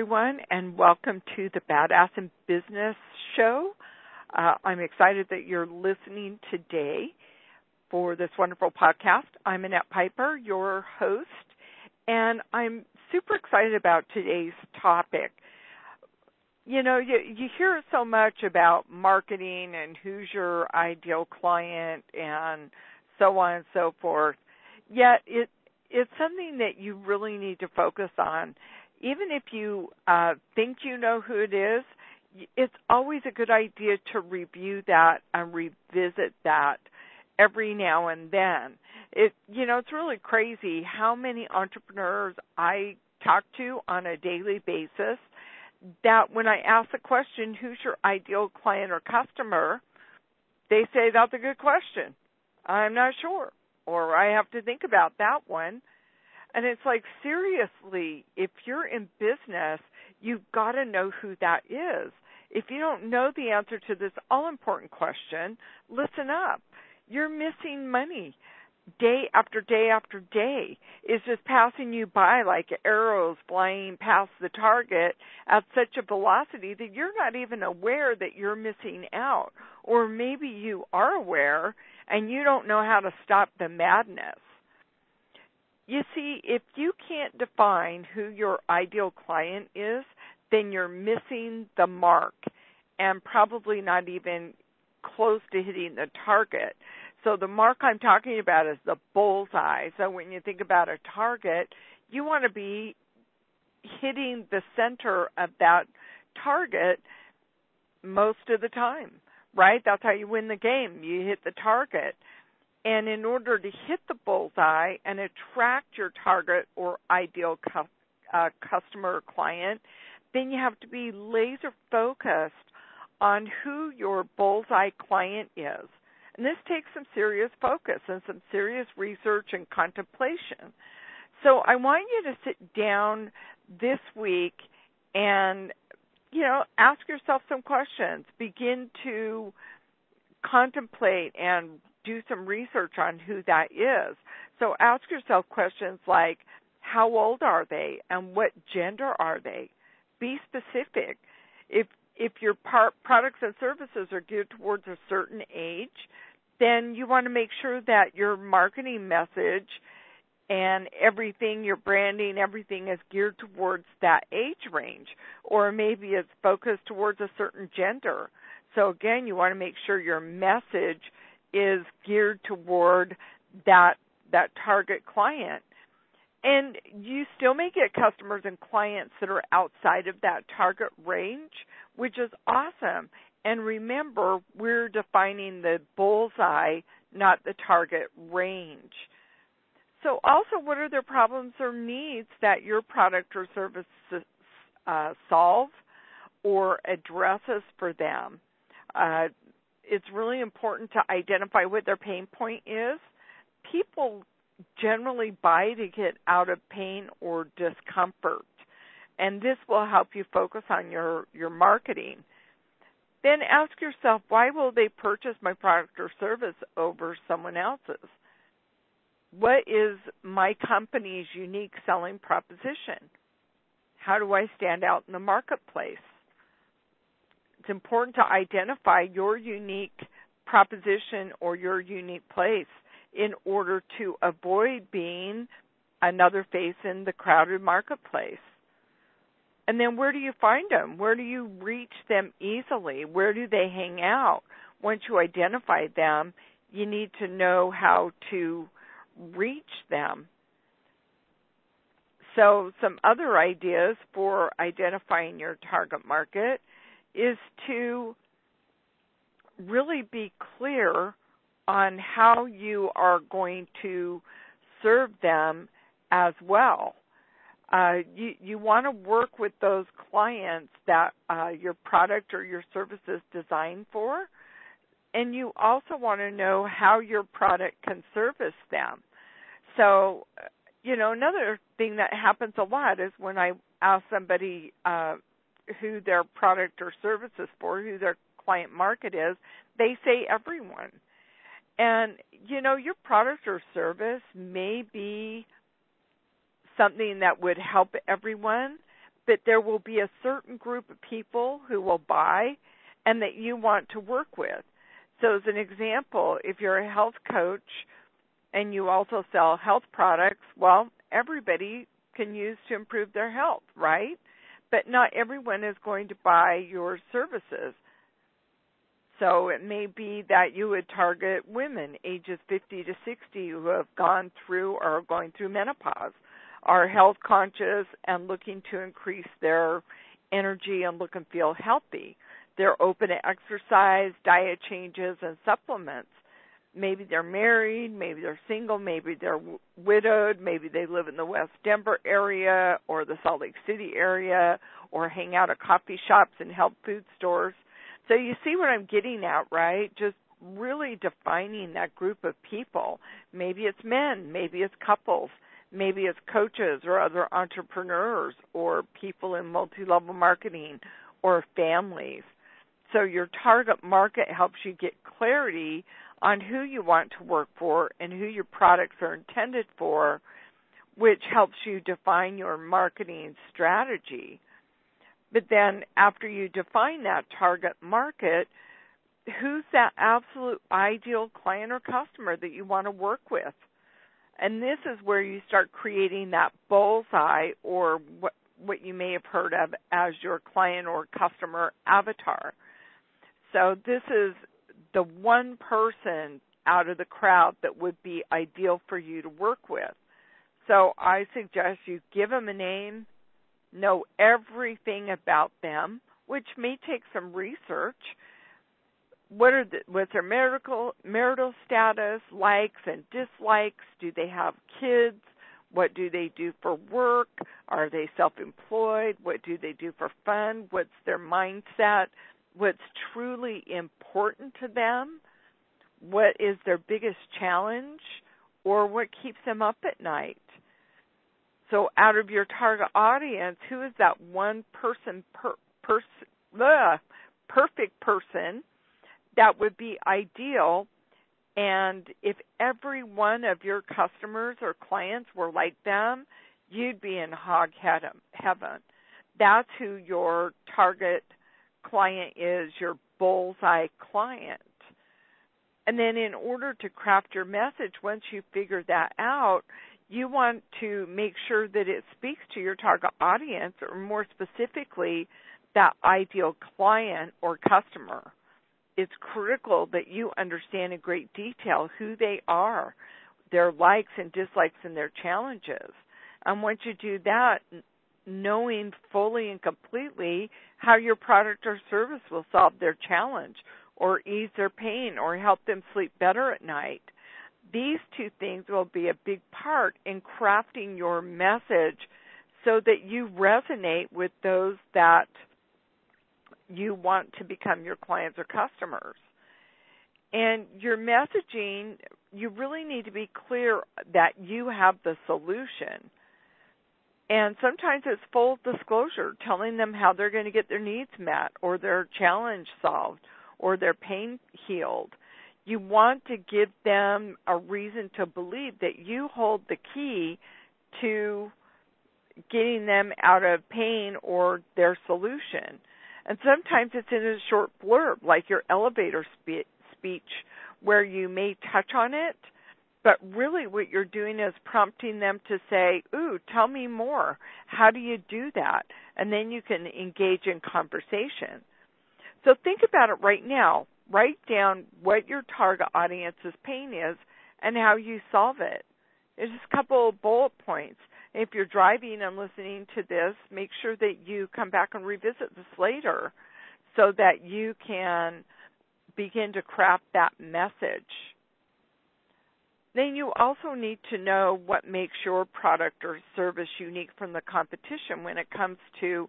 everyone, and welcome to the Badass in Business show. Uh, I'm excited that you're listening today for this wonderful podcast. I'm Annette Pieper, your host, and I'm super excited about today's topic. You know, you, you hear so much about marketing and who's your ideal client and so on and so forth. Yet it it's something that you really need to focus on even if you uh, think you know who it is, it's always a good idea to review that and revisit that every now and then. It you know, it's really crazy how many entrepreneurs I talk to on a daily basis that when I ask the question, who's your ideal client or customer, they say that's a good question. I'm not sure or I have to think about that one. And it's like, seriously, if you're in business, you've got to know who that is. If you don't know the answer to this all important question, listen up. You're missing money day after day after day is just passing you by like arrows flying past the target at such a velocity that you're not even aware that you're missing out. Or maybe you are aware and you don't know how to stop the madness. You see, if you can't define who your ideal client is, then you're missing the mark and probably not even close to hitting the target. So the mark I'm talking about is the bullseye. So when you think about a target, you want to be hitting the center of that target most of the time, right? That's how you win the game. You hit the target. And in order to hit the bullseye and attract your target or ideal cu- uh, customer or client, then you have to be laser focused on who your bullseye client is. And this takes some serious focus and some serious research and contemplation. So I want you to sit down this week and, you know, ask yourself some questions. Begin to contemplate and do some research on who that is. So ask yourself questions like how old are they and what gender are they? Be specific. If if your par- products and services are geared towards a certain age, then you want to make sure that your marketing message and everything, your branding, everything is geared towards that age range, or maybe it's focused towards a certain gender. So again, you want to make sure your message is geared toward that that target client. And you still may get customers and clients that are outside of that target range, which is awesome. And remember, we're defining the bullseye, not the target range. So, also, what are their problems or needs that your product or service uh, solve or addresses for them? Uh, it's really important to identify what their pain point is. People generally buy to get out of pain or discomfort, and this will help you focus on your your marketing. Then ask yourself, why will they purchase my product or service over someone else's? What is my company's unique selling proposition? How do I stand out in the marketplace? It's important to identify your unique proposition or your unique place in order to avoid being another face in the crowded marketplace. And then where do you find them? Where do you reach them easily? Where do they hang out? Once you identify them, you need to know how to reach them. So, some other ideas for identifying your target market is to really be clear on how you are going to serve them as well. Uh, you you want to work with those clients that uh, your product or your service is designed for, and you also want to know how your product can service them. So, you know, another thing that happens a lot is when I ask somebody uh, who their product or service is for, who their client market is, they say everyone. And you know, your product or service may be something that would help everyone, but there will be a certain group of people who will buy and that you want to work with. So, as an example, if you're a health coach and you also sell health products, well, everybody can use to improve their health, right? But not everyone is going to buy your services. So it may be that you would target women ages 50 to 60 who have gone through or are going through menopause, are health conscious and looking to increase their energy and look and feel healthy. They're open to exercise, diet changes, and supplements. Maybe they're married, maybe they're single, maybe they're widowed, maybe they live in the West Denver area or the Salt Lake City area or hang out at coffee shops and health food stores. So you see what I'm getting at, right? Just really defining that group of people. Maybe it's men, maybe it's couples, maybe it's coaches or other entrepreneurs or people in multi level marketing or families. So your target market helps you get clarity on who you want to work for and who your products are intended for, which helps you define your marketing strategy. But then after you define that target market, who's that absolute ideal client or customer that you want to work with? And this is where you start creating that bullseye or what what you may have heard of as your client or customer avatar. So this is the one person out of the crowd that would be ideal for you to work with. So I suggest you give them a name, know everything about them, which may take some research. What are the, what's their marital marital status, likes and dislikes? Do they have kids? What do they do for work? Are they self-employed? What do they do for fun? What's their mindset? What's truly important to them, what is their biggest challenge, or what keeps them up at night. So, out of your target audience, who is that one person, per, pers, perfect person that would be ideal? And if every one of your customers or clients were like them, you'd be in hog heaven. That's who your target client is your bullseye client. And then in order to craft your message, once you figure that out, you want to make sure that it speaks to your target audience, or more specifically, that ideal client or customer. It's critical that you understand in great detail who they are, their likes and dislikes, and their challenges. And once you do that, knowing fully and completely how your product or service will solve their challenge or ease their pain or help them sleep better at night. These two things will be a big part in crafting your message so that you resonate with those that you want to become your clients or customers. And your messaging, you really need to be clear that you have the solution and sometimes it's full disclosure, telling them how they're going to get their needs met or their challenge solved or their pain healed. You want to give them a reason to believe that you hold the key to getting them out of pain or their solution. And sometimes it's in a short blurb, like your elevator spe- speech, where you may touch on it but really, what you're doing is prompting them to say, Ooh, tell me more. How do you do that? And then you can engage in conversation. So think about it right now. Write down what your target audience's pain is and how you solve it. There's just a couple of bullet points. If you're driving and listening to this, make sure that you come back and revisit this later so that you can begin to craft that message then you also need to know what makes your product or service unique from the competition when it comes to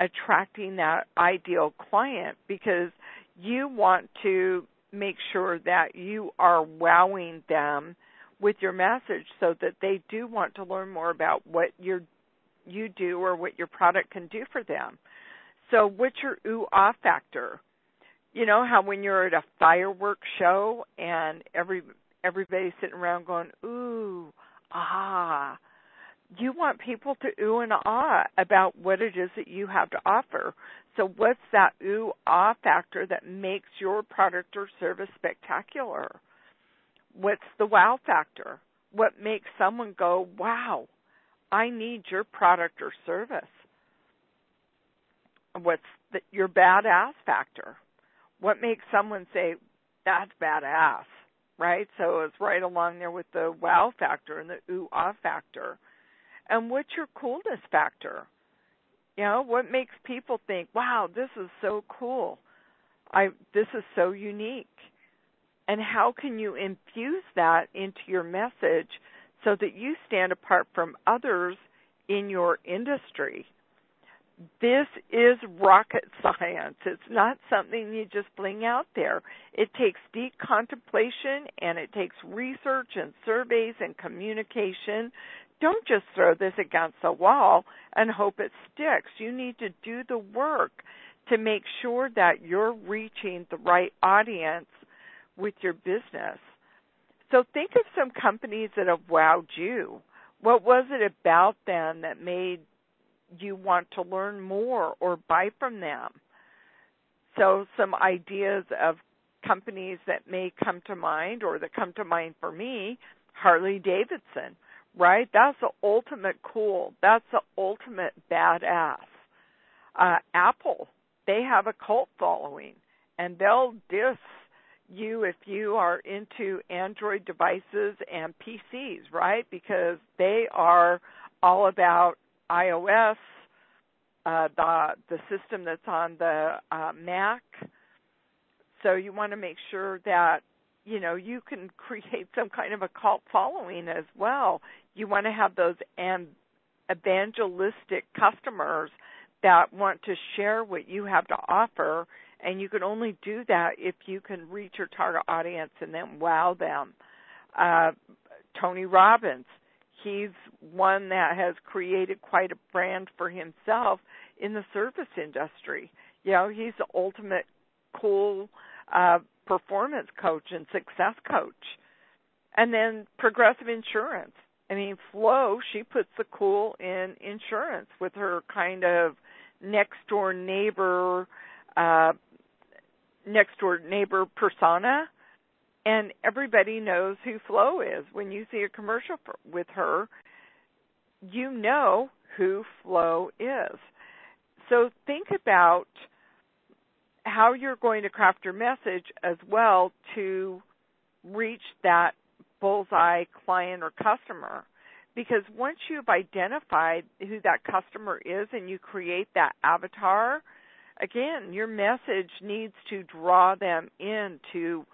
attracting that ideal client because you want to make sure that you are wowing them with your message so that they do want to learn more about what you you do or what your product can do for them. So what's your ooh ah factor? You know how when you're at a fireworks show and every everybody's sitting around going, ooh, ah. you want people to ooh and ah about what it is that you have to offer. So what's that ooh ah factor that makes your product or service spectacular? What's the wow factor? What makes someone go, wow, I need your product or service? What's the, your badass factor? What makes someone say, that's badass? Right? So it's right along there with the wow factor and the ooh ah factor. And what's your coolness factor? You know, what makes people think, wow, this is so cool. I this is so unique. And how can you infuse that into your message so that you stand apart from others in your industry? This is rocket science. It's not something you just fling out there. It takes deep contemplation and it takes research and surveys and communication don't just throw this against the wall and hope it sticks. You need to do the work to make sure that you're reaching the right audience with your business. So think of some companies that have wowed you. What was it about them that made you want to learn more or buy from them? So some ideas of companies that may come to mind or that come to mind for me, Harley Davidson right? That's the ultimate cool. That's the ultimate badass. Uh, Apple, they have a cult following, and they'll diss you if you are into Android devices and PCs, right? Because they are all about iOS, uh, the the system that's on the uh, Mac. So you want to make sure that you know you can create some kind of a cult following as well. You want to have those and evangelistic customers that want to share what you have to offer. And you can only do that if you can reach your target audience and then wow them. Uh, tony robbins he's one that has created quite a brand for himself in the service industry. You know he's the ultimate cool uh, performance coach and success coach. And then progressive insurance. I mean, Flo, she puts the cool in insurance with her kind of next door neighbor, uh, next door neighbor persona, and everybody knows who Flo is. When you see a commercial for, with her, you know who Flo is. So think about how you're going to craft your message as well to reach that bullseye client or customer because once you've identified who that customer is and you create that avatar again your message needs to draw them into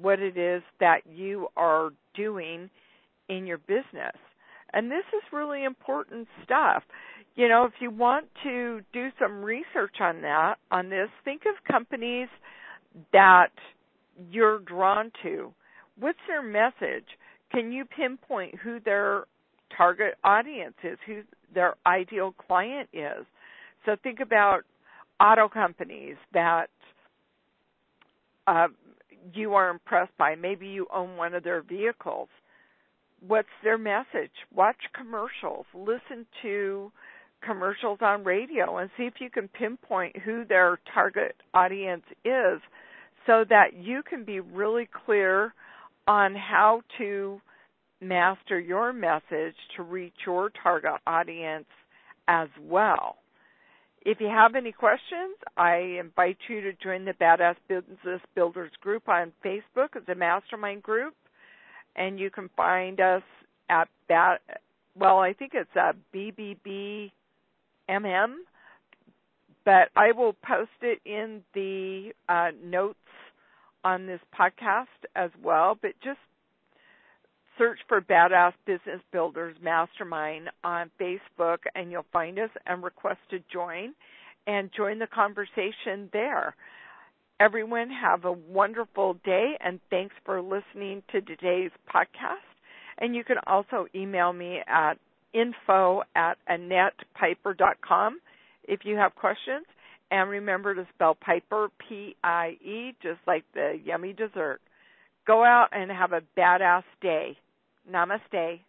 what it is that you are doing in your business and this is really important stuff you know if you want to do some research on that on this think of companies that you're drawn to what's their message? Can you pinpoint who their target audience is, who their ideal client is? So think about auto companies that uh, you are impressed by. Maybe you own one of their vehicles. What's their message? Watch commercials, listen to commercials on radio, and see if you can pinpoint who their target audience is so that you can be really clear on how to master your message to reach your target audience as well. If you have any questions, I invite you to join the Badass Business Builders group on Facebook. It's a mastermind group, and you can find us at that. Well, I think it's a BBBMM, but I will post it in the uh, notes on this podcast as well, but just search for Badass Business Builders Mastermind on Facebook and you'll find us and request to join and join the conversation there. Everyone have a wonderful day and thanks for listening to today's podcast. And you can also email me at info at annettepieper.com if you have questions. And remember to spell Pieper, P I E, just like the yummy dessert. Go out and have a badass day. Namaste.